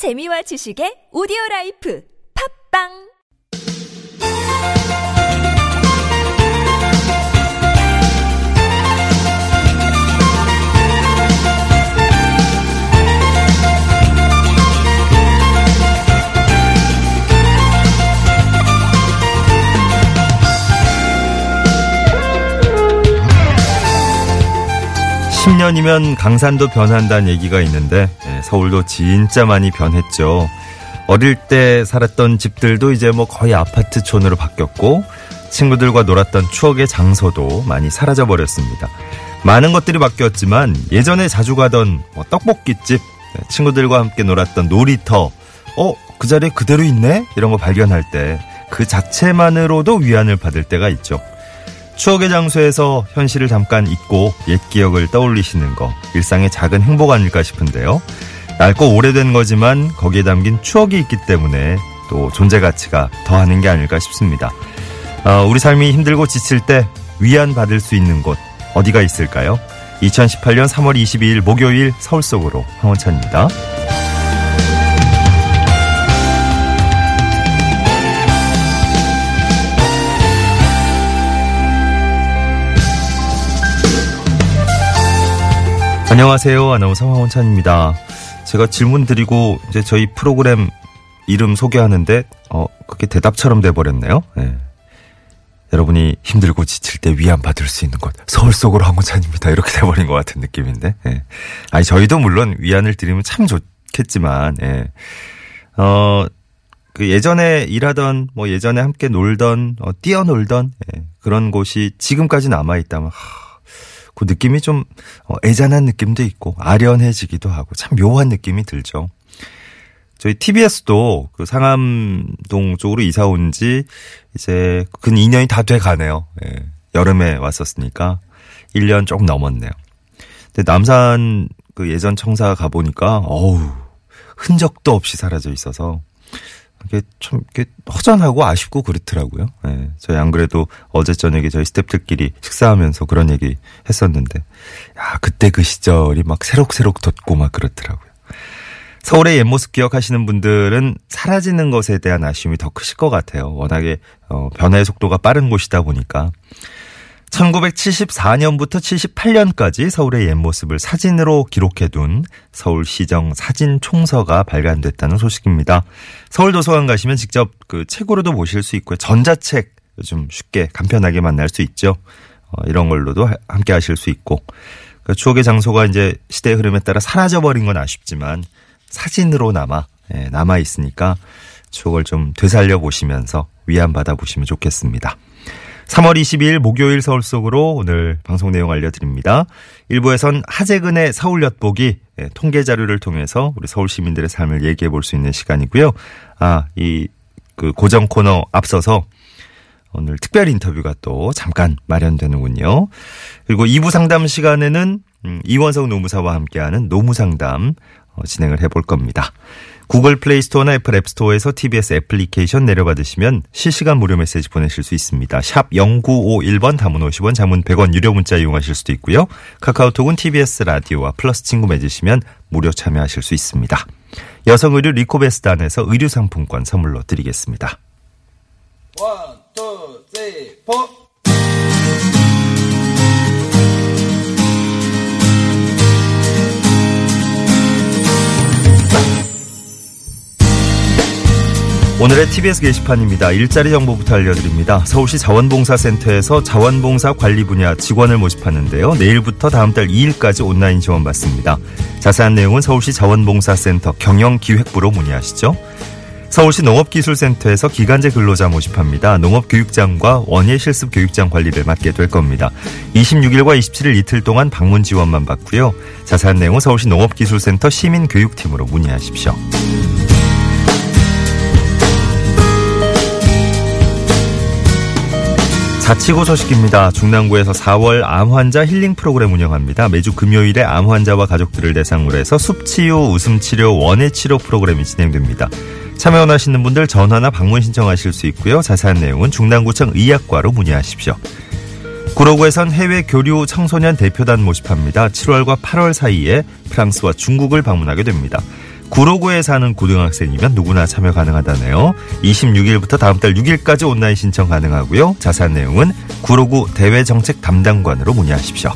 재미와 지식의 오디오 라이프. 팝빵 십 년이면 강산도 변한다는 얘기가 있는데 예, 서울도 진짜 많이 변했죠. 어릴 때 살았던 집들도 이제 뭐 거의 아파트촌으로 바뀌었고 친구들과 놀았던 추억의 장소도 많이 사라져 버렸습니다. 많은 것들이 바뀌었지만 예전에 자주 가던 뭐 떡볶이집, 네, 친구들과 함께 놀았던 놀이터, 어, 그 자리에 그대로 있네? 이런 거 발견할 때 그 자체만으로도 위안을 받을 때가 있죠. 추억의 장소에서 현실을 잠깐 잊고 옛 기억을 떠올리시는 거 일상의 작은 행복 아닐까 싶은데요. 낡고 오래된 거지만 거기에 담긴 추억이 있기 때문에 또 존재 가치가 더하는 게 아닐까 싶습니다. 어, 우리 삶이 힘들고 지칠 때 위안 받을 수 있는 곳 어디가 있을까요? 2018년 3월 22일 목요일 서울 속으로 황원찬입니다. 안녕하세요. 아나운서 황원찬입니다. 제가 질문 드리고 이제 저희 프로그램 이름 소개하는데 어 그게 대답처럼 돼 버렸네요. 예. 여러분이 힘들고 지칠 때 위안 받을 수 있는 곳 서울 속으로 황원찬입니다. 이렇게 돼 버린 것 같은 느낌인데. 예. 아니 저희도 물론 위안을 드리면 참 좋겠지만 예. 어, 그 예전에 일하던 뭐 예전에 함께 놀던 어, 뛰어놀던 예. 그런 곳이 지금까지 남아 있다면 하, 그 느낌이 좀 어, 애잔한 느낌도 있고 아련해지기도 하고 참 묘한 느낌이 들죠. 저희 TBS도 그 상암동 쪽으로 이사 온 지 이제 근 2년이 다 돼 가네요. 예. 여름에 왔었으니까 1년 조금 넘었네요. 근데 남산 그 예전 청사 가보니까 어우 흔적도 없이 사라져 있어서 이게 좀 이렇게 허전하고 아쉽고 그렇더라고요. 예. 저희 안 그래도 어제 저녁에 저희 스탭들끼리 식사하면서 그런 얘기 했었는데, 야, 그때 그 시절이 막 새록새록 돋고 막 그렇더라고요. 서울의 옛 모습 기억하시는 분들은 사라지는 것에 대한 아쉬움이 더 크실 것 같아요. 워낙에 어, 변화의 속도가 빠른 곳이다 보니까. 1974년부터 78년까지 서울의 옛 모습을 사진으로 기록해둔 서울시정 사진 총서가 발간됐다는 소식입니다. 서울도서관 가시면 직접 그 책으로도 보실 수 있고요. 전자책 요즘 쉽게 간편하게 만날 수 있죠. 어, 이런 걸로도 하- 함께 하실 수 있고. 그 추억의 장소가 이제 시대의 흐름에 따라 사라져버린 건 아쉽지만 사진으로 남아, 예, 남아 있으니까 추억을 좀 되살려 보시면서 위안 받아 보시면 좋겠습니다. 3월 22일 목요일 서울 속으로 오늘 방송 내용 알려드립니다. 1부에선 하재근의 서울 엿보기 예, 통계 자료를 통해서 우리 서울 시민들의 삶을 얘기해 볼 수 있는 시간이고요. 아, 이 그 고정 코너 앞서서 오늘 특별 인터뷰가 또 잠깐 마련되는군요. 그리고 2부 상담 시간에는 음, 이원석 노무사와 함께하는 노무상담 어, 진행을 해볼 겁니다. 구글 플레이 스토어나 애플 앱 스토어에서 TBS 애플리케이션 내려받으시면 실시간 무료 메시지 보내실 수 있습니다. 샵 0951번 단문 50원 장문 100원 유료 문자 이용하실 수도 있고요. 카카오톡은 TBS 라디오와 플러스 친구 맺으시면 무료 참여하실 수 있습니다. 여성 의류 리코베스단에서 의류 상품권 선물로 드리겠습니다. one, two, three, four. 오늘의 TBS 게시판입니다. 일자리 정보부터 알려드립니다. 서울시 자원봉사센터에서 자원봉사 관리 분야 직원을 모집하는데요. 내일부터 다음 달 2일까지 온라인 지원 받습니다. 자세한 내용은 서울시 자원봉사센터 경영기획부로 문의하시죠. 서울시 농업기술센터에서 기간제 근로자 모집합니다. 농업교육장과 원예 실습 교육장 관리를 맡게 될 겁니다. 26일과 27일 이틀 동안 방문 지원만 받고요. 자세한 내용은 서울시 농업기술센터 시민교육팀으로 문의하십시오. 자치구 소식입니다. 중랑구에서 4월 암 환자 힐링 프로그램 운영합니다. 매주 금요일에 암 환자와 가족들을 대상으로 해서 숲치유, 웃음치료, 원예치료 프로그램이 진행됩니다. 참여 원하시는 분들 전화나 방문 신청하실 수 있고요. 자세한 내용은 중랑구청 의학과로 문의하십시오. 구로구에선 해외 교류 청소년 대표단 모집합니다. 7월과 8월 사이에 프랑스와 중국을 방문하게 됩니다. 구로구에 사는 고등학생이면 누구나 참여 가능하다네요. 26일부터 다음 달 6일까지 온라인 신청 가능하고요. 자세한 내용은 구로구 대외정책 담당관으로 문의하십시오.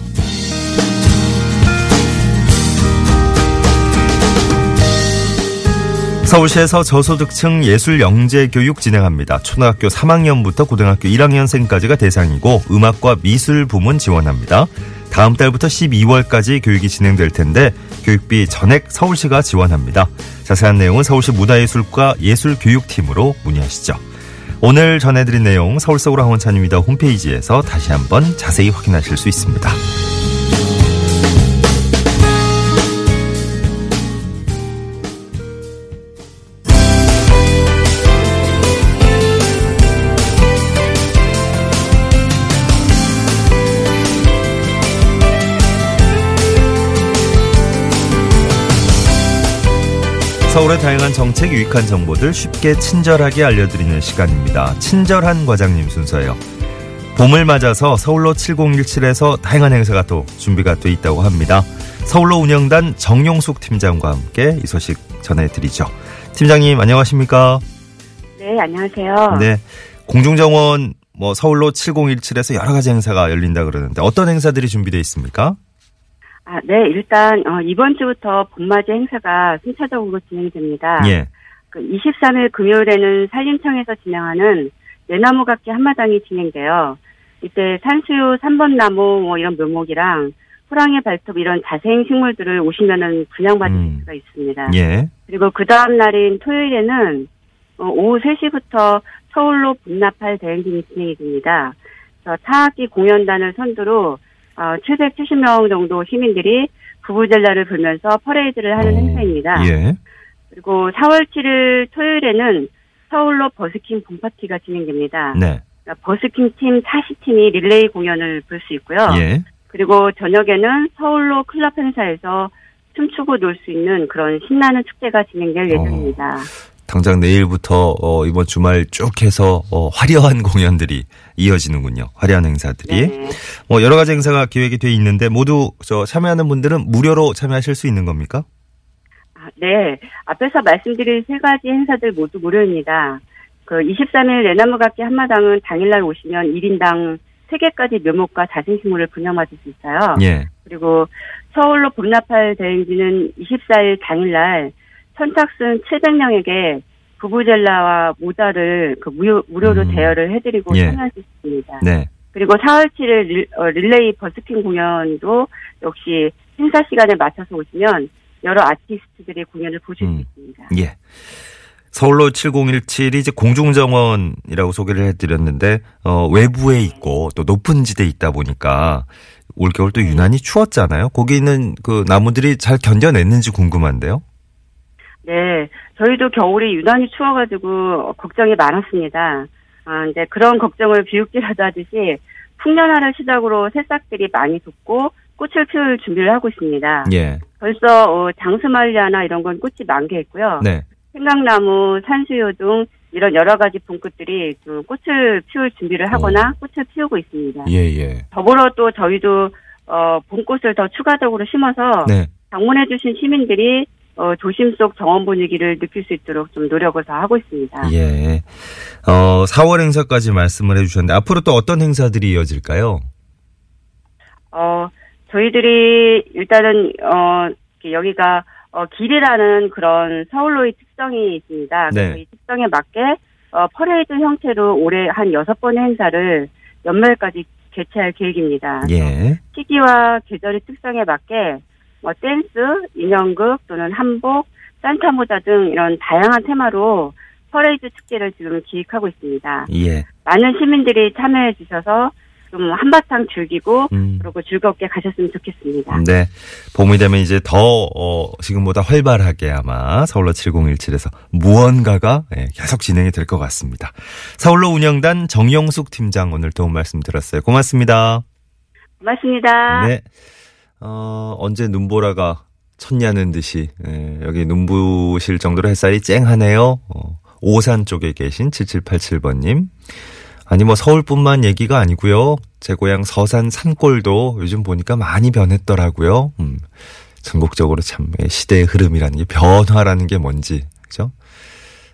서울시에서 저소득층 예술 영재 교육 진행합니다. 초등학교 3학년부터 고등학교 1학년생까지가 대상이고 음악과 미술 부문 지원합니다. 다음 달부터 12월까지 교육이 진행될 텐데 교육비 전액 서울시가 지원합니다. 자세한 내용은 서울시 문화예술과 예술교육팀으로 문의하시죠. 오늘 전해드린 내용 서울서울 황원찬입니다. 홈페이지에서 다시 한번 자세히 확인하실 수 있습니다. 서울의 다양한 정책 유익한 정보들 쉽게 친절하게 알려드리는 시간입니다. 친절한 과장님 순서예요. 봄을 맞아서 서울로 7017에서 다양한 행사가 또 준비가 돼 있다고 합니다. 서울로 운영단 정용숙 팀장과 함께 이 소식 전해드리죠. 팀장님 안녕하십니까? 네, 안녕하세요. 네. 공중정원 뭐 서울로 7017에서 여러 가지 행사가 열린다 그러는데 어떤 행사들이 준비되어 있습니까? 아, 네, 일단 어, 이번 주부터 봄맞이 행사가 순차적으로 진행됩니다. 예. 그 23일 금요일에는 산림청에서 진행하는 내나무 각기 한마당이 진행돼요. 이때 산수유 3번 나무 뭐 이런 묘목이랑 호랑이 발톱 이런 자생 식물들을 오시면은 분양받을 음. 수가 있습니다. 예. 그리고 그 다음 날인 토요일에는 어, 오후 3시부터 서울로 봄나팔 대행진이 진행이 됩니다. 타악기 공연단을 선두로 어, 770명 정도 시민들이 부부젤라를 불면서 퍼레이드를 하는 어, 행사입니다. 예. 그리고 4월 7일 토요일에는 서울로 버스킹 봄파티가 진행됩니다. 네. 그러니까 버스킹 팀 40팀이 릴레이 공연을 볼 수 있고요. 예. 그리고 저녁에는 서울로 클럽 행사에서 춤추고 놀 수 있는 그런 신나는 축제가 진행될 예정입니다. 당장 내일부터 어, 이번 주말 쭉 해서 어, 화려한 공연들이 이어지는군요. 화려한 행사들이. 네. 뭐 여러 가지 행사가 기획이 돼 있는데 모두 저 참여하는 분들은 무료로 참여하실 수 있는 겁니까? 아, 네. 앞에서 말씀드린 세 가지 행사들 모두 무료입니다. 그 23일 내나무 각기 한마당은 당일날 오시면 1인당 3개까지 묘목과 자생식물을 분양받을 수 있어요. 예. 그리고 서울로 봄나팔 대행지는 24일 당일날 선착순 700명에게 부부젤라와 모자를 그 무료, 무료로 음. 대여를 해드리고 예. 참여할 수 있습니다. 네. 그리고 4월 7일 릴, 어, 릴레이 버스킹 공연도 역시 행사 시간에 맞춰서 오시면 여러 아티스트들의 공연을 보실 음. 수 있습니다. 예. 서울로 7017이 이제 공중정원이라고 소개를 해드렸는데 어, 외부에 있고 또 높은 지대에 있다 보니까 올겨울 또 유난히 추웠잖아요. 거기는 그 나무들이 잘 견뎌냈는지 궁금한데요. 네, 저희도 겨울이 유난히 추워가지고 걱정이 많았습니다. 아, 이제 그런 걱정을 비웃기라도 하듯이 풍년화를 시작으로 새싹들이 많이 돋고 꽃을 피울 준비를 하고 있습니다. 예. 벌써 어, 장수말리아나 이런 건 꽃이 만개했고요. 네. 생강나무, 산수유 등 이런 여러 가지 봄꽃들이 좀 꽃을 피울 준비를 하거나 꽃을 피우고 있습니다. 예, 예. 더불어 또 저희도 어, 봄꽃을 더 추가적으로 심어서 네. 방문해주신 시민들이 어, 도심 속 정원 분위기를 느낄 수 있도록 좀 노력을 더 하고 있습니다. 예. 어, 4월 행사까지 말씀을 해주셨는데 앞으로 또 어떤 행사들이 이어질까요? 어, 저희들이 일단은 어, 여기가 어, 길이라는 그런 서울로의 특성이 있습니다. 네. 그래서 이 특성에 맞게 어, 퍼레이드 형태로 올해 한 여섯 번의 행사를 연말까지 개최할 계획입니다. 예. 시기와 계절의 특성에 맞게 뭐 댄스, 인형극 또는 한복, 산타 모자 등 이런 다양한 테마로 퍼레이드 축제를 지금 기획하고 있습니다. 예. 많은 시민들이 참여해 주셔서 좀 한바탕 즐기고 음. 그리고 즐겁게 가셨으면 좋겠습니다. 네. 봄이 되면 이제 더, 어, 지금보다 활발하게 아마 서울로 7017에서 무언가가 예, 계속 진행이 될 것 같습니다. 서울로 운영단 정용숙 팀장 오늘 도움 말씀 들었어요. 고맙습니다. 고맙습니다. 네. 어, 언제 눈보라가 쳤냐는 듯이, 예, 여기 눈부실 정도로 햇살이 쨍하네요. 어, 오산 쪽에 계신 7787번님. 아니, 뭐, 서울뿐만 얘기가 아니고요 제 고향 서산 산골도 요즘 보니까 많이 변했더라고요. 음. 전국적으로 참 시대의 흐름이라는 게 변화라는 게 뭔지 그죠?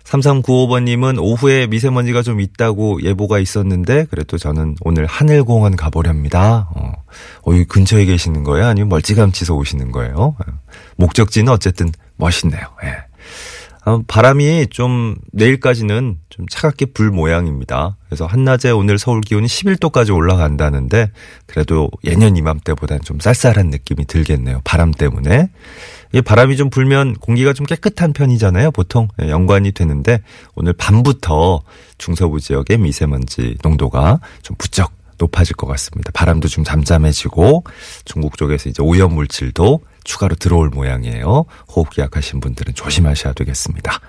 3395번님은 오후에 미세먼지가 좀 있다고 예보가 있었는데 그래도 저는 오늘 하늘공원 가보렵니다. 어, 어, 이 근처에 계시는 거예요? 아니면 멀찌감치서 오시는 거예요? 어, 목적지는 어쨌든 멋있네요. 예. 어, 바람이 좀 내일까지는 좀 차갑게 불 모양입니다. 그래서 한낮에 오늘 서울 기온이 11도까지 올라간다는데 그래도 예년 이맘때보다는 좀 쌀쌀한 느낌이 들겠네요. 바람 때문에. 이 바람이 좀 불면 공기가 좀 깨끗한 편이잖아요. 보통 예, 연관이 되는데 오늘 밤부터 중서부 지역의 미세먼지 농도가 좀 부쩍 높아질 것 같습니다. 바람도 좀 잠잠해지고 중국 쪽에서 이제 오염 물질도 추가로 들어올 모양이에요. 호흡기 약하신 분들은 조심하셔야 되겠습니다.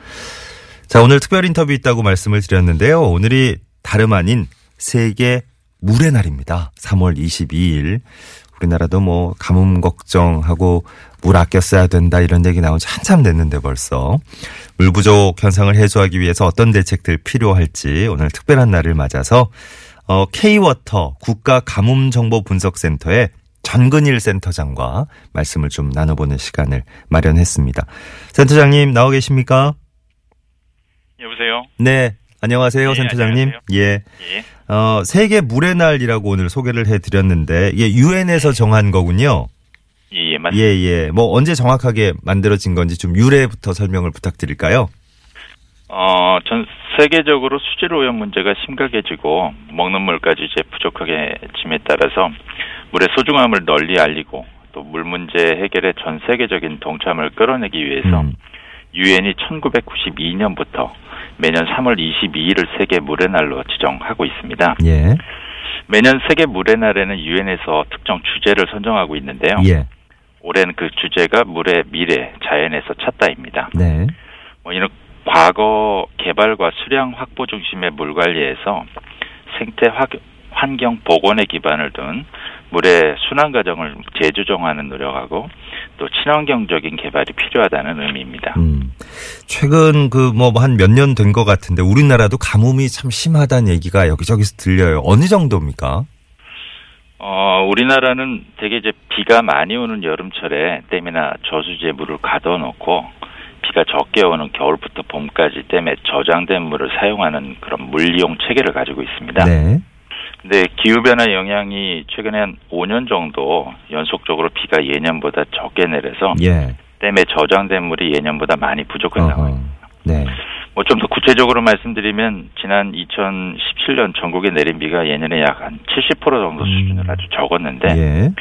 자, 오늘 특별 인터뷰 있다고 말씀을 드렸는데요. 오늘이 다름 아닌 세계 물의 날입니다. 3월 22일. 우리나라도 뭐 가뭄 걱정하고 물 아껴 써야 된다 이런 얘기 나온 지 한참 됐는데 벌써 물 부족 현상을 해소하기 위해서 어떤 대책들 필요할지 오늘 특별한 날을 맞아서 어, K-워터 국가 가뭄 정보 분석 센터의 전근일 센터장과 말씀을 좀 나눠보는 시간을 마련했습니다. 센터장님 나와 계십니까? 여보세요? 네. 안녕하세요, 네, 센터장님. 안녕하세요. 예. 예. 어, 세계 물의 날이라고 오늘 소개를 해드렸는데, 이게 유엔에서 정한 거군요. 예, 예, 맞습니다. 예, 예. 뭐 언제 정확하게 만들어진 건지 좀 유래부터 설명을 부탁드릴까요? 어, 전 세계적으로 수질 오염 문제가 심각해지고 먹는 물까지 이제 부족하게 짐에 따라서 물의 소중함을 널리 알리고 또 물 문제 해결에 전 세계적인 동참을 끌어내기 위해서 음. 유엔이 1992년부터 매년 3월 22일을 세계 물의 날로 지정하고 있습니다. 예. 매년 세계 물의 날에는 유엔에서 특정 주제를 선정하고 있는데요. 예. 올해는 그 주제가 물의 미래, 자연에서 찾다입니다. 네. 뭐 이런 과거 개발과 수량 확보 중심의 물 관리에서 생태 화- 환경 복원에 기반을 둔 물의 순환 과정을 재조정하는 노력하고 또 친환경적인 개발이 필요하다는 의미입니다. 음. 최근 그 뭐 한 몇 년 된 것 같은데 우리나라도 가뭄이 참 심하다는 얘기가 여기저기서 들려요. 어느 정도입니까? 어, 우리나라는 되게 이제 비가 많이 오는 여름철에 댐이나 저수지에 물을 가둬놓고 비가 적게 오는 겨울부터 봄까지 댐에 저장된 물을 사용하는 그런 물이용 체계를 가지고 있습니다. 네. 근데 기후변화 영향이 최근에 한 5년 정도 연속적으로 비가 예년보다 적게 내려서 예. 댐에 저장된 물이 예년보다 많이 부족한. 상황입니다. 네. 뭐 좀 더 구체적으로 말씀드리면 지난 2017년 전국에 내린 비가 예년에 약 한 70% 정도 수준을 아주 적었는데 음. 예.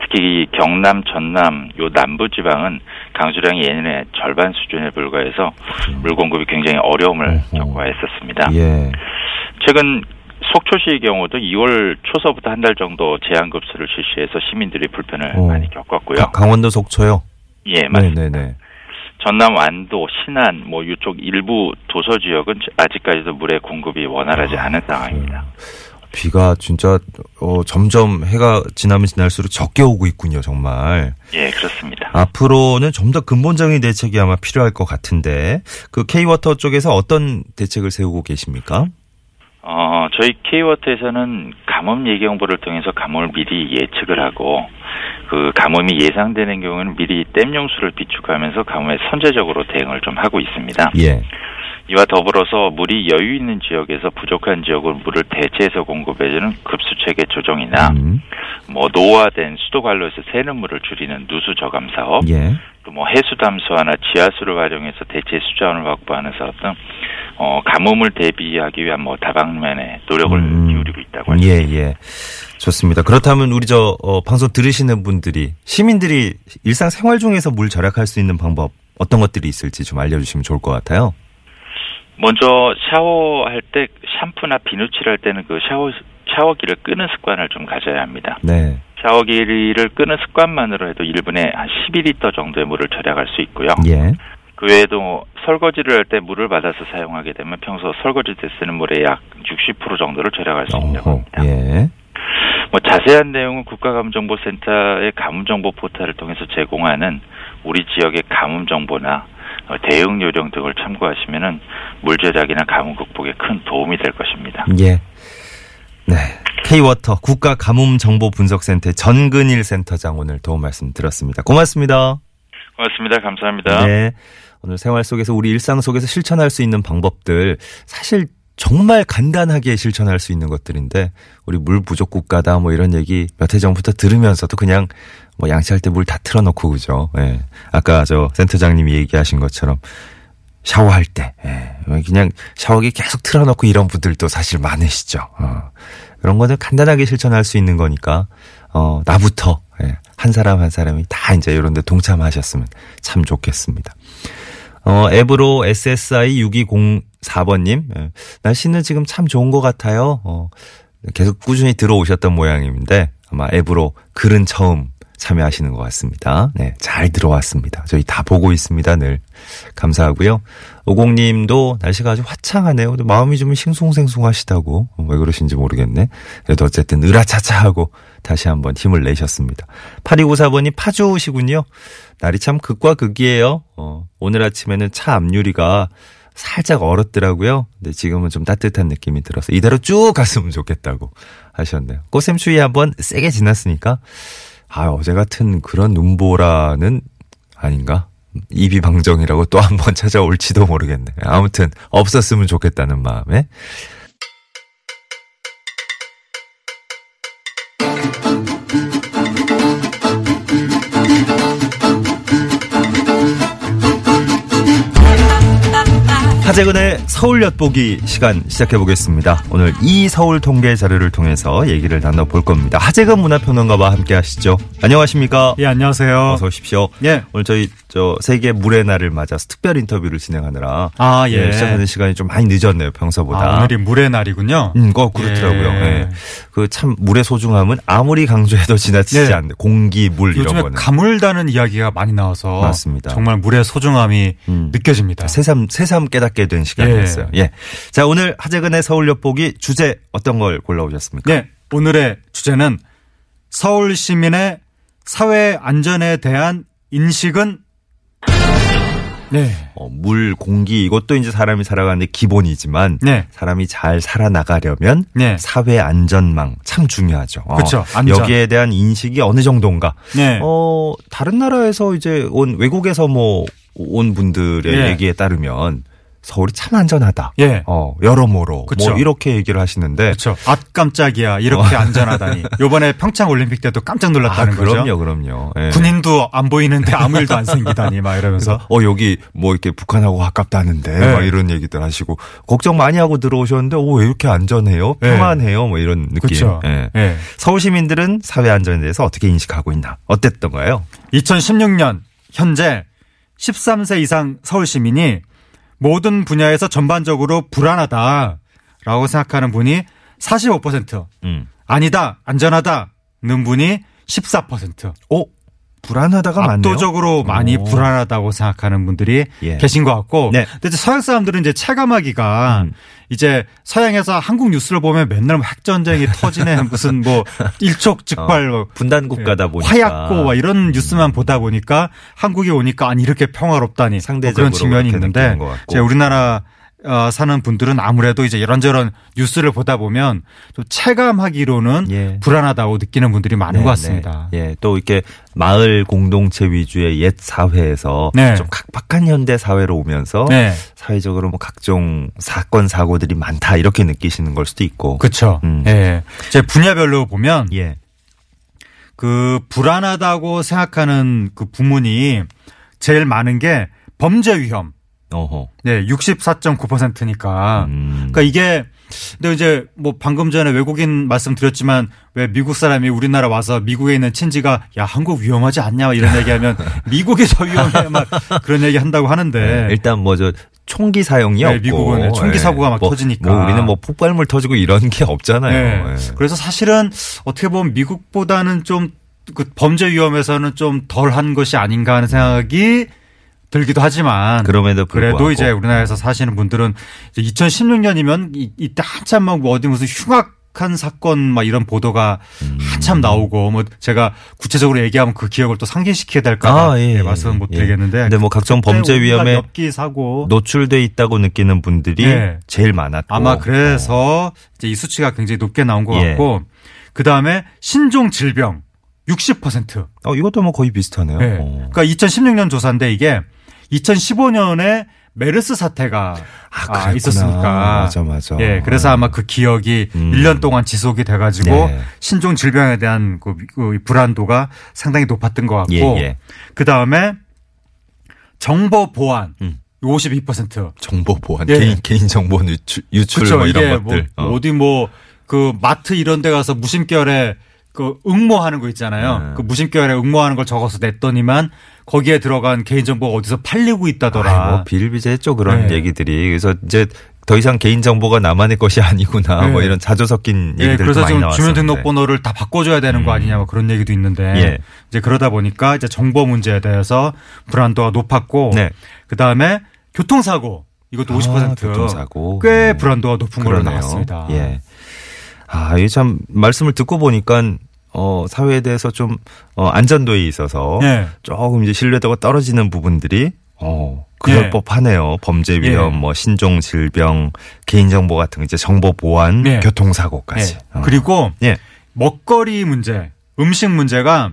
특히 이 경남, 전남 요 남부 지방은 강수량이 예년의 절반 수준에 불과해서 물 공급이 굉장히 어려움을 어허. 겪어야 했었습니다. 예. 최근 속초시의 경우도 2월 초서부터 한 달 정도 제한 급수를 실시해서 시민들이 불편을 어. 많이 겪었고요. 가- 강원도 속초요. 예, 맞습니다. 네네네. 전남 완도, 신안, 뭐 이쪽 일부 도서 지역은 아직까지도 물의 공급이 원활하지 아, 않은 상황입니다. 비가 진짜 어, 점점 해가 지나면 지날수록 적게 오고 있군요, 정말. 예, 그렇습니다. 앞으로는 좀 더 근본적인 대책이 아마 필요할 것 같은데 그 K워터 쪽에서 어떤 대책을 세우고 계십니까? 어, 저희 K워터에서는 가뭄 예경보를 통해서 가뭄을 미리 예측을 하고 그 가뭄이 예상되는 경우는 미리 댐 용수를 비축하면서 가뭄에 선제적으로 대응을 좀 하고 있습니다. 예. 이와 더불어서 물이 여유 있는 지역에서 부족한 지역으로 물을 대체해서 공급해주는 급수 체계 조정이나 음, 뭐 노화된 수도 관로에서 새는 물을 줄이는 누수 저감 사업, 예. 또 뭐 해수 담수화나 지하수를 활용해서 대체 수자원을 확보하는 사업 등 어, 가뭄을 대비하기 위한 뭐 다방면의 노력을 음. 기울이고 있다고 합니다. 예, 예. 좋습니다. 그렇다면 우리 저 어, 방송 들으시는 분들이 시민들이 일상 생활 중에서 물 절약할 수 있는 방법 어떤 것들이 있을지 좀 알려주시면 좋을 것 같아요. 먼저 샤워할 때 샴푸나 비누칠할 때는 그 샤워 샤워기를 끄는 습관을 좀 가져야 합니다. 네. 샤워기를 끄는 습관만으로 해도 1분에 한 12리터 정도의 물을 절약할 수 있고요. 예. 그 외에도 설거지를 할 때 물을 받아서 사용하게 되면 평소 설거지 때 쓰는 물의 약 60% 정도를 절약할 수 있다고 합니다. 예. 뭐 자세한 내용은 국가가뭄정보센터의 가뭄정보 포털을 통해서 제공하는 우리 지역의 가뭄 정보나 어, 대응 요령 등을 참고하시면은 물 절약이나 가뭄 극복에 큰 도움이 될 것입니다. 예. 네. K워터 국가 가뭄 정보 분석 센터 전근일 센터장 오늘 도움 말씀 들었습니다. 고맙습니다. 고맙습니다. 감사합니다. 네. 오늘 생활 속에서 우리 일상 속에서 실천할 수 있는 방법들 사실 정말 간단하게 실천할 수 있는 것들인데 우리 물 부족 국가다 뭐 이런 얘기 몇 해 전부터 들으면서도 그냥 뭐 양치할 때 물 다 틀어놓고 그죠. 예. 아까 저 센터장님이 얘기하신 것처럼 샤워할 때 예. 그냥 샤워기 계속 틀어놓고 이런 분들도 사실 많으시죠. 어. 그런 거는 간단하게 실천할 수 있는 거니까 어 나부터 예. 한 사람 한 사람이 다 이제 이런 데 동참하셨으면 참 좋겠습니다. 어, 앱으로 SSI 6204번님, 예. 날씨는 지금 참 좋은 것 같아요. 어, 계속 꾸준히 들어오셨던 모양인데, 아마 앱으로 글은 처음 참여하시는 것 같습니다. 네, 잘 들어왔습니다. 저희 다 보고 있습니다, 늘. 감사하고요. 오공님도 날씨가 아주 화창하네요. 마음이 좀 싱숭생숭하시다고. 어, 왜 그러신지 모르겠네. 그래도 어쨌든 으라차차하고 다시 한번 힘을 내셨습니다. 8294번이 파주시군요. 날이 참 극과 극이에요. 어, 오늘 아침에는 차 앞유리가 살짝 얼었더라고요. 근데 지금은 좀 따뜻한 느낌이 들어서 이대로 쭉 갔으면 좋겠다고 하셨네요. 꽃샘추위 한번 세게 지났으니까 아, 어제 같은 그런 눈보라는 아닌가? 이비방정이라고 또 한 번 찾아올지도 모르겠네. 아무튼 없었으면 좋겠다는 마음에 하재근의 서울 엿보기 시간 시작해 보겠습니다. 오늘 이 서울 통계 자료를 통해서 얘기를 나눠 볼 겁니다. 하재근 문화평론가와 함께 하시죠. 안녕하십니까? 예, 안녕하세요. 어서 오십시오. 예. 오늘 저희 저 세계 물의 날을 맞아서 특별 인터뷰를 진행하느라 아, 예. 시작하는 시간이 좀 많이 늦었네요 평소보다. 아, 오늘이 물의 날이군요. 음, 거 그렇더라고요. 예. 예. 그참 물의 소중함은 아무리 강조해도 지나치지 예. 않는 공기, 물 이런 요즘에 거는 가물다는 이야기가 많이 나와서 맞습니다. 정말 물의 소중함이 음. 느껴집니다. 새삼 새삼 깨닫게 된 시간이었어요. 예. 자 오늘 하재근의 서울 엿보기 주제 어떤 걸 골라오셨습니까? 네, 오늘의 주제는 서울 시민의 사회 안전에 대한 인식은 네. 어, 물, 공기 이것도 이제 사람이 살아가는데 기본이지만 네. 사람이 잘 살아나가려면 네. 사회 안전망 참 중요하죠. 어, 그쵸, 안전. 여기에 대한 인식이 어느 정도인가? 네. 어, 다른 나라에서 이제 온 외국에서 뭐 온 분들의 예. 얘기에 따르면 서울이 참 안전하다. 예. 어, 여러모로 그쵸. 뭐 이렇게 얘기를 하시는데 그렇죠. 아 깜짝이야. 이렇게 안전하다니. 요번에 평창 올림픽 때도 깜짝 아, 놀랐다는 거죠. 그럼요, 그럼요. 예. 군인도 안 보이는데 아무 일도 안 생기다니 막 이러면서 어 여기 뭐 이렇게 북한하고 가깝다는데 네. 막 이런 얘기들 하시고 걱정 많이 하고 들어오셨는데 오 왜 이렇게 안전해요? 네. 평안해요? 뭐 이런 느낌. 그렇죠. 예. 예. 서울 시민들은 사회 안전에 대해서 어떻게 인식하고 있나? 어땠던가요? 2016년 현재 13세 이상 서울 시민이 모든 분야에서 전반적으로 불안하다라고 생각하는 분이 45%, 음. 아니다, 안전하다는 분이 14%. 오 불안하다가 많네요. 압도적으로 많이 오. 불안하다고 생각하는 분들이 예. 계신 것 같고. 네. 근데 이제 서양 사람들은 이제 체감하기가 음. 이제 서양에서 한국 뉴스를 보면 맨날 뭐 핵전쟁이 터지네 무슨 뭐 일촉즉발 뭐 분단 국가다 보니까 화약고 막 이런 뉴스만 보다 보니까 한국에 오니까 아니 이렇게 평화롭다니 뭐 상대적으로 그런 측면이 있는데. 이제 우리나라 어, 사는 분들은 아무래도 이제 이런저런 뉴스를 보다 보면 좀 체감하기로는 예. 불안하다고 느끼는 분들이 많은 네, 것 같습니다. 네. 예, 또 이렇게 마을 공동체 위주의 옛 사회에서 네. 좀 각박한 현대 사회로 오면서 네. 사회적으로 뭐 각종 사건 사고들이 많다 이렇게 느끼시는 걸 수도 있고. 그렇죠. 음. 예. 제 분야별로 보면 예. 그 불안하다고 생각하는 그 부문이 제일 많은 게 범죄 위험. 어허. 네, 64.9%니까. 음. 그러니까 이게 근데 이제 뭐 방금 전에 외국인 말씀드렸지만 왜 미국 사람이 우리나라 와서 미국에 있는 친지가 야 한국 위험하지 않냐 이런 얘기하면 미국이 더 위험해 막 그런 얘기 한다고 하는데 네, 일단 뭐 저 총기 사용이 네, 없고 미국은 총기 사고가 막 뭐, 터지니까. 뭐 우리는 뭐 폭발물 터지고 이런 게 없잖아요. 네. 예. 그래서 사실은 어떻게 보면 미국보다는 좀 그 범죄 위험에서는 좀 덜 한 것이 아닌가 하는 생각이 들기도 하지만 그럼에도 불구하고 그래도 이제 우리나라에서 사시는 분들은 이제 2016년이면 이, 이때 한참 막 어디 무슨 흉악 한 사건 막 이런 보도가 음. 한참 나오고 뭐 제가 구체적으로 얘기하면 그 기억을 또 상기시켜야 될까 봐 예, 말씀은 못 예. 드리겠는데 근데 뭐 각종 범죄 위험에 엽기 사고 노출돼 있다고 느끼는 분들이 예. 제일 많았고 아마 그래서 이제 이 수치가 굉장히 높게 나온 것 예. 같고 그 다음에 신종 질병 60%. 어, 이것도 뭐 거의 비슷하네요. 네. 어. 그러니까 2016년 조사인데 이게 2015년에 메르스 사태가 아, 그랬구나. 있었으니까. 맞아, 맞아. 예, 그래서 아마 그 기억이 음. 1년 동안 지속이 돼가지고 네. 신종 질병에 대한 그, 그 불안도가 상당히 높았던 것 같고. 예, 예. 그 다음에 정보 보안 음. 52%. 정보 보안, 예. 개인, 개인 정보 유출, 유출. 뭐 이런 뭐, 것들. 어. 어디 뭐 그 마트 이런 데 가서 무심결에 그 응모하는 거 있잖아요. 네. 그 무심결에 응모하는 걸 적어서 냈더니만 거기에 들어간 개인정보가 어디서 팔리고 있다더라. 아이, 뭐 비일비재했죠 그런 네. 얘기들이. 그래서 이제 더 이상 개인 정보가 나만의 것이 아니구나. 네. 뭐 이런 자조 섞인 예, 얘기들도 그래서 지금. 주민등록번호를 다 바꿔줘야 되는 거 음. 아니냐 뭐 그런 얘기도 있는데 예. 이제 그러다 보니까 이제 정보 문제에 대해서 불안도가 높았고 네. 그 다음에 교통사고 이것도 50% 아, 교통사고. 꽤 음. 불안도가 높은 걸로. 나왔습니다. 예. 아, 이게 참 말씀을 듣고 보니까 어, 사회에 대해서 좀 어, 안전도에 있어서 예. 조금 이제 신뢰도가 떨어지는 부분들이 어, 그럴 예. 법하네요. 범죄 위험, 예. 뭐 신종 질병, 개인정보 같은 거 이제 정보 보안, 예. 교통사고까지. 예. 어. 그리고 예. 먹거리 문제, 음식 문제가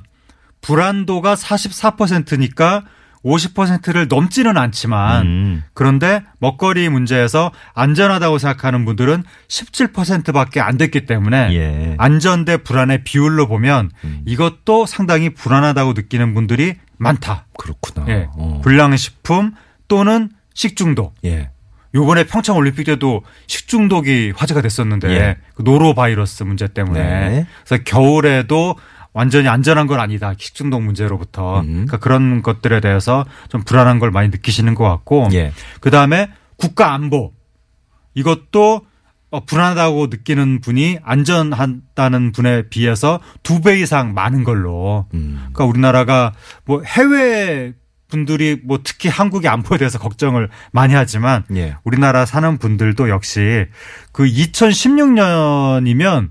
불안도가 44%니까 50%를 넘지는 않지만 음. 그런데 먹거리 문제에서 안전하다고 생각하는 분들은 17%밖에 안 됐기 때문에 예. 안전 대 불안의 비율로 보면 음. 이것도 상당히 불안하다고 느끼는 분들이 많다. 그렇구나. 예. 어. 불량식품 또는 식중독. 예. 요번에 평창 올림픽 때도 식중독이 화제가 됐었는데 예. 그 노로 바이러스 문제 때문에 네. 그래서 겨울에도 완전히 안전한 건 아니다 식중독 문제로부터 음. 그러니까 그런 것들에 대해서 좀 불안한 걸 많이 느끼시는 것 같고 예. 그 다음에 국가 안보 이것도 어, 불안하다고 느끼는 분이 안전하다는 분에 비해서 두 배 이상 많은 걸로 음. 그러니까 우리나라가 뭐 해외 분들이 뭐 특히 한국의 안보에 대해서 걱정을 많이 하지만 예. 우리나라 사는 분들도 역시 그 2016년이면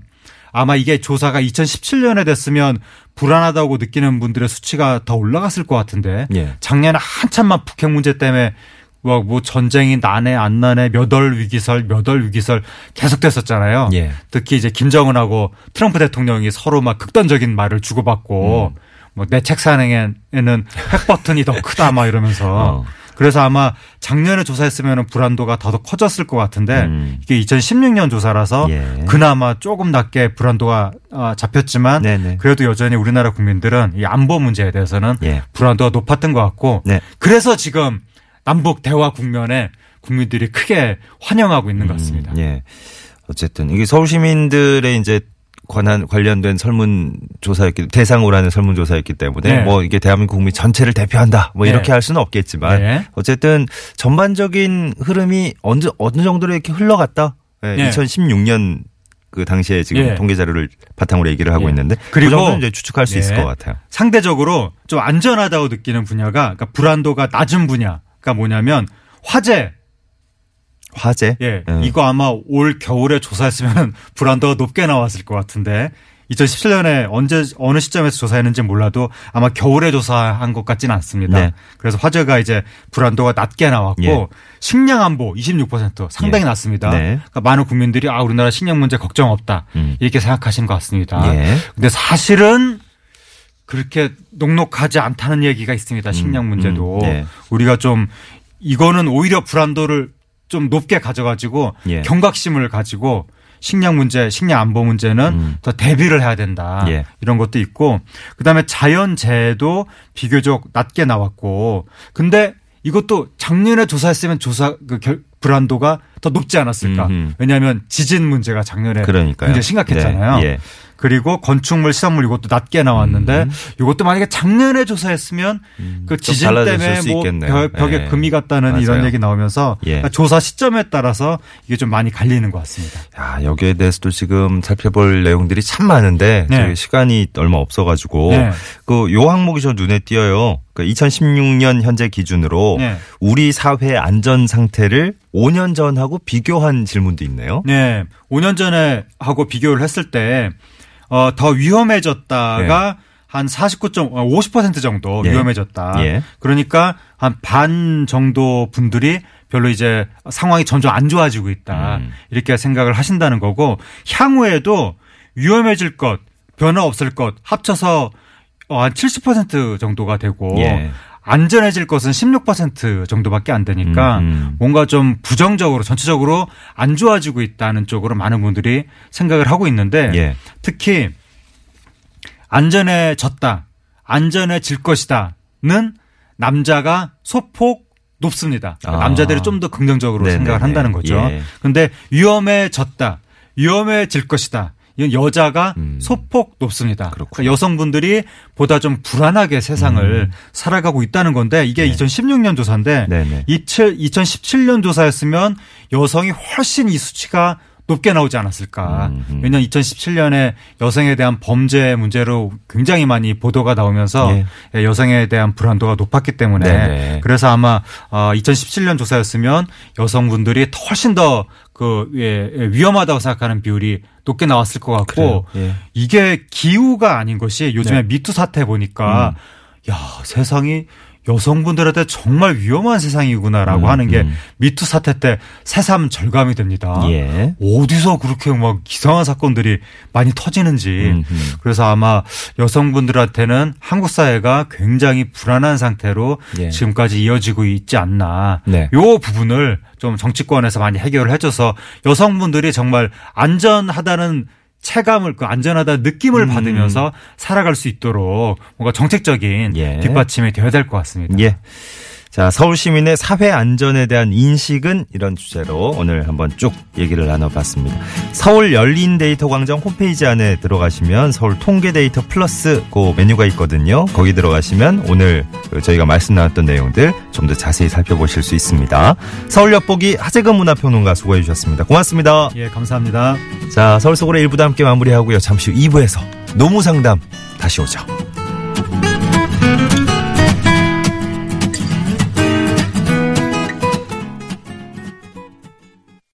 아마 이게 조사가 2017년에 됐으면 불안하다고 느끼는 분들의 수치가 더 올라갔을 것 같은데 예. 작년에 한참만 북핵 문제 때문에 뭐, 뭐 전쟁이 나네 안 나네 몇월 위기설 몇 월 위기설 계속됐었잖아요. 예. 특히 이제 김정은하고 트럼프 대통령이 서로 막 극단적인 말을 주고받고 음. 뭐내 책상에는 핵 버튼이 더 크다 막 이러면서 어. 그래서 아마 작년에 조사했으면 불안도가 더 커졌을 것 같은데 음. 이게 2016년 조사라서 예. 그나마 조금 낮게 불안도가 어, 잡혔지만 네네. 그래도 여전히 우리나라 국민들은 이 안보 문제에 대해서는 예. 불안도가 높았던 것 같고 네. 그래서 지금 남북 대화 국면에 국민들이 크게 환영하고 있는 것 같습니다. 음, 예. 어쨌든 이게 서울 시민들의 이제 관한 관련된 설문조사였기 대상으로 하는 설문조사였기 때문에 네. 뭐 이게 대한민국 국민 전체를 대표한다 뭐 네. 이렇게 할 수는 없겠지만 네. 어쨌든 전반적인 흐름이 어느 어느 정도로 이렇게 흘러갔다. 예, 네. 2016년 그 당시에 지금 예. 통계 자료를 바탕으로 얘기를 하고 예. 있는데 그리고 그 정도는 이제 추측할 수 예. 있을 것 같아요. 상대적으로 좀 안전하다고 느끼는 분야가 그러니까 불안도가 낮은 분야가 뭐냐면 화재. 화재. 예. 음. 이거 아마 올 겨울에 조사했으면 불안도가 높게 나왔을 것 같은데 2017년에 언제 어느 시점에서 조사했는지 몰라도 아마 겨울에 조사한 것 같지는 않습니다. 네. 그래서 화재가 이제 불안도가 낮게 나왔고 예. 식량 안보 26% 상당히 예. 낮습니다. 네. 그러니까 많은 국민들이 아 우리나라 식량 문제 걱정 없다 음. 이렇게 생각하시는 것 같습니다. 예. 근데 사실은 그렇게 녹록하지 않다는 얘기가 있습니다. 식량 문제도 음, 네. 우리가 좀 이거는 오히려 불안도를 좀 높게 가져가지고 예. 경각심을 가지고 식량 문제, 식량 안보 문제는 음. 더 대비를 해야 된다. 예. 이런 것도 있고 그다음에 자연재해도 비교적 낮게 나왔고 근데 이것도 작년에 조사했으면 조사 그 결, 불안도가 더 높지 않았을까? 음흠. 왜냐하면 지진 문제가 작년에 그러니까요. 굉장히 심각했잖아요. 네. 예. 그리고 건축물 시설물 이것도 낮게 나왔는데 음. 이것도 만약에 작년에 조사했으면 그좀 지진 때문에 수뭐 있겠네요. 벽, 벽에 네. 금이 갔다는 이런 맞아요. 얘기 나오면서 예. 그러니까 조사 시점에 따라서 이게 좀 많이 갈리는 것 같습니다. 야, 여기에 대해서도 지금 살펴볼 내용들이 참 많은데 네. 시간이 얼마 없어가지고 네. 그요 항목이 저 눈에 띄어요. 그 2016년 현재 기준으로 네. 우리 사회 안전 상태를 5년 전하고 비교한 질문도 있네요. 네. 5년 전에 하고 비교를 했을 때, 어, 더 위험해졌다가 한 49점, 어, 50% 정도 예. 위험해졌다. 예. 그러니까 한 반 정도 분들이 별로 이제 상황이 점점 안 좋아지고 있다. 음. 이렇게 생각을 하신다는 거고, 향후에도 위험해질 것, 변화 없을 것 합쳐서 어, 한70% 정도가 되고 예. 안전해질 것은 16% 정도밖에 안 되니까 음, 음. 뭔가 좀 부정적으로 전체적으로 안 좋아지고 있다는 쪽으로 많은 분들이 생각을 하고 있는데 예. 특히 안전해졌다, 안전해질 것이다는 남자가 소폭 높습니다. 그러니까 아. 남자들이 좀 더 긍정적으로 네네네. 생각을 한다는 거죠. 예. 근데 위험해졌다, 위험해질 것이다. 이건 여자가 음. 소폭 높습니다. 그러니까 여성분들이 보다 좀 불안하게 세상을 살아가고 있다는 건데 이게 음. 네. 2016년 조사인데 네네. 2017년 조사였으면 여성이 훨씬 이 수치가 높게 나오지 않았을까. 음, 음. 왜냐하면 2017년에 여성에 대한 범죄 문제로 굉장히 많이 보도가 나오면서 예. 여성에 대한 불안도가 높았기 때문에 네네. 그래서 아마 어, 2017년 조사였으면 여성분들이 훨씬 더 그 위험하다고 생각하는 비율이 높게 나왔을 것 같고. 예. 이게 기우가 아닌 것이 요즘에 네. 미투 사태 보니까 음. 야 세상이 여성분들한테 정말 위험한 세상이구나라고 음, 하는 게 음. 미투 사태 때 새삼 절감이 됩니다. 예. 어디서 그렇게 막 이상한 사건들이 많이 터지는지. 음, 음. 그래서 아마 여성분들한테는 한국 사회가 굉장히 불안한 상태로 예. 지금까지 이어지고 있지 않나. 네. 요 부분을 좀 정치권에서 많이 해결을 해줘서 여성분들이 정말 안전하다는 체감을 그 안전하다는 느낌을 음. 받으면서 살아갈 수 있도록 뭔가 정책적인 예. 뒷받침이 되어야 될 것 같습니다. 예. 자, 서울 시민의 사회 안전에 대한 인식은 이런 주제로 오늘 한번 쭉 얘기를 나눠봤습니다. 서울 열린 데이터 광장 홈페이지 안에 들어가시면 서울 통계 데이터 플러스 그 메뉴가 있거든요. 거기 들어가시면 오늘 그 저희가 말씀 나눴던 내용들 좀 더 자세히 살펴보실 수 있습니다. 서울 엿보기 하재근 문화평론가 수고해 주셨습니다. 고맙습니다. 예, 감사합니다. 자, 서울 속으로 1부도 함께 마무리하고요. 잠시 후 2부에서 노무 상담 다시 오죠.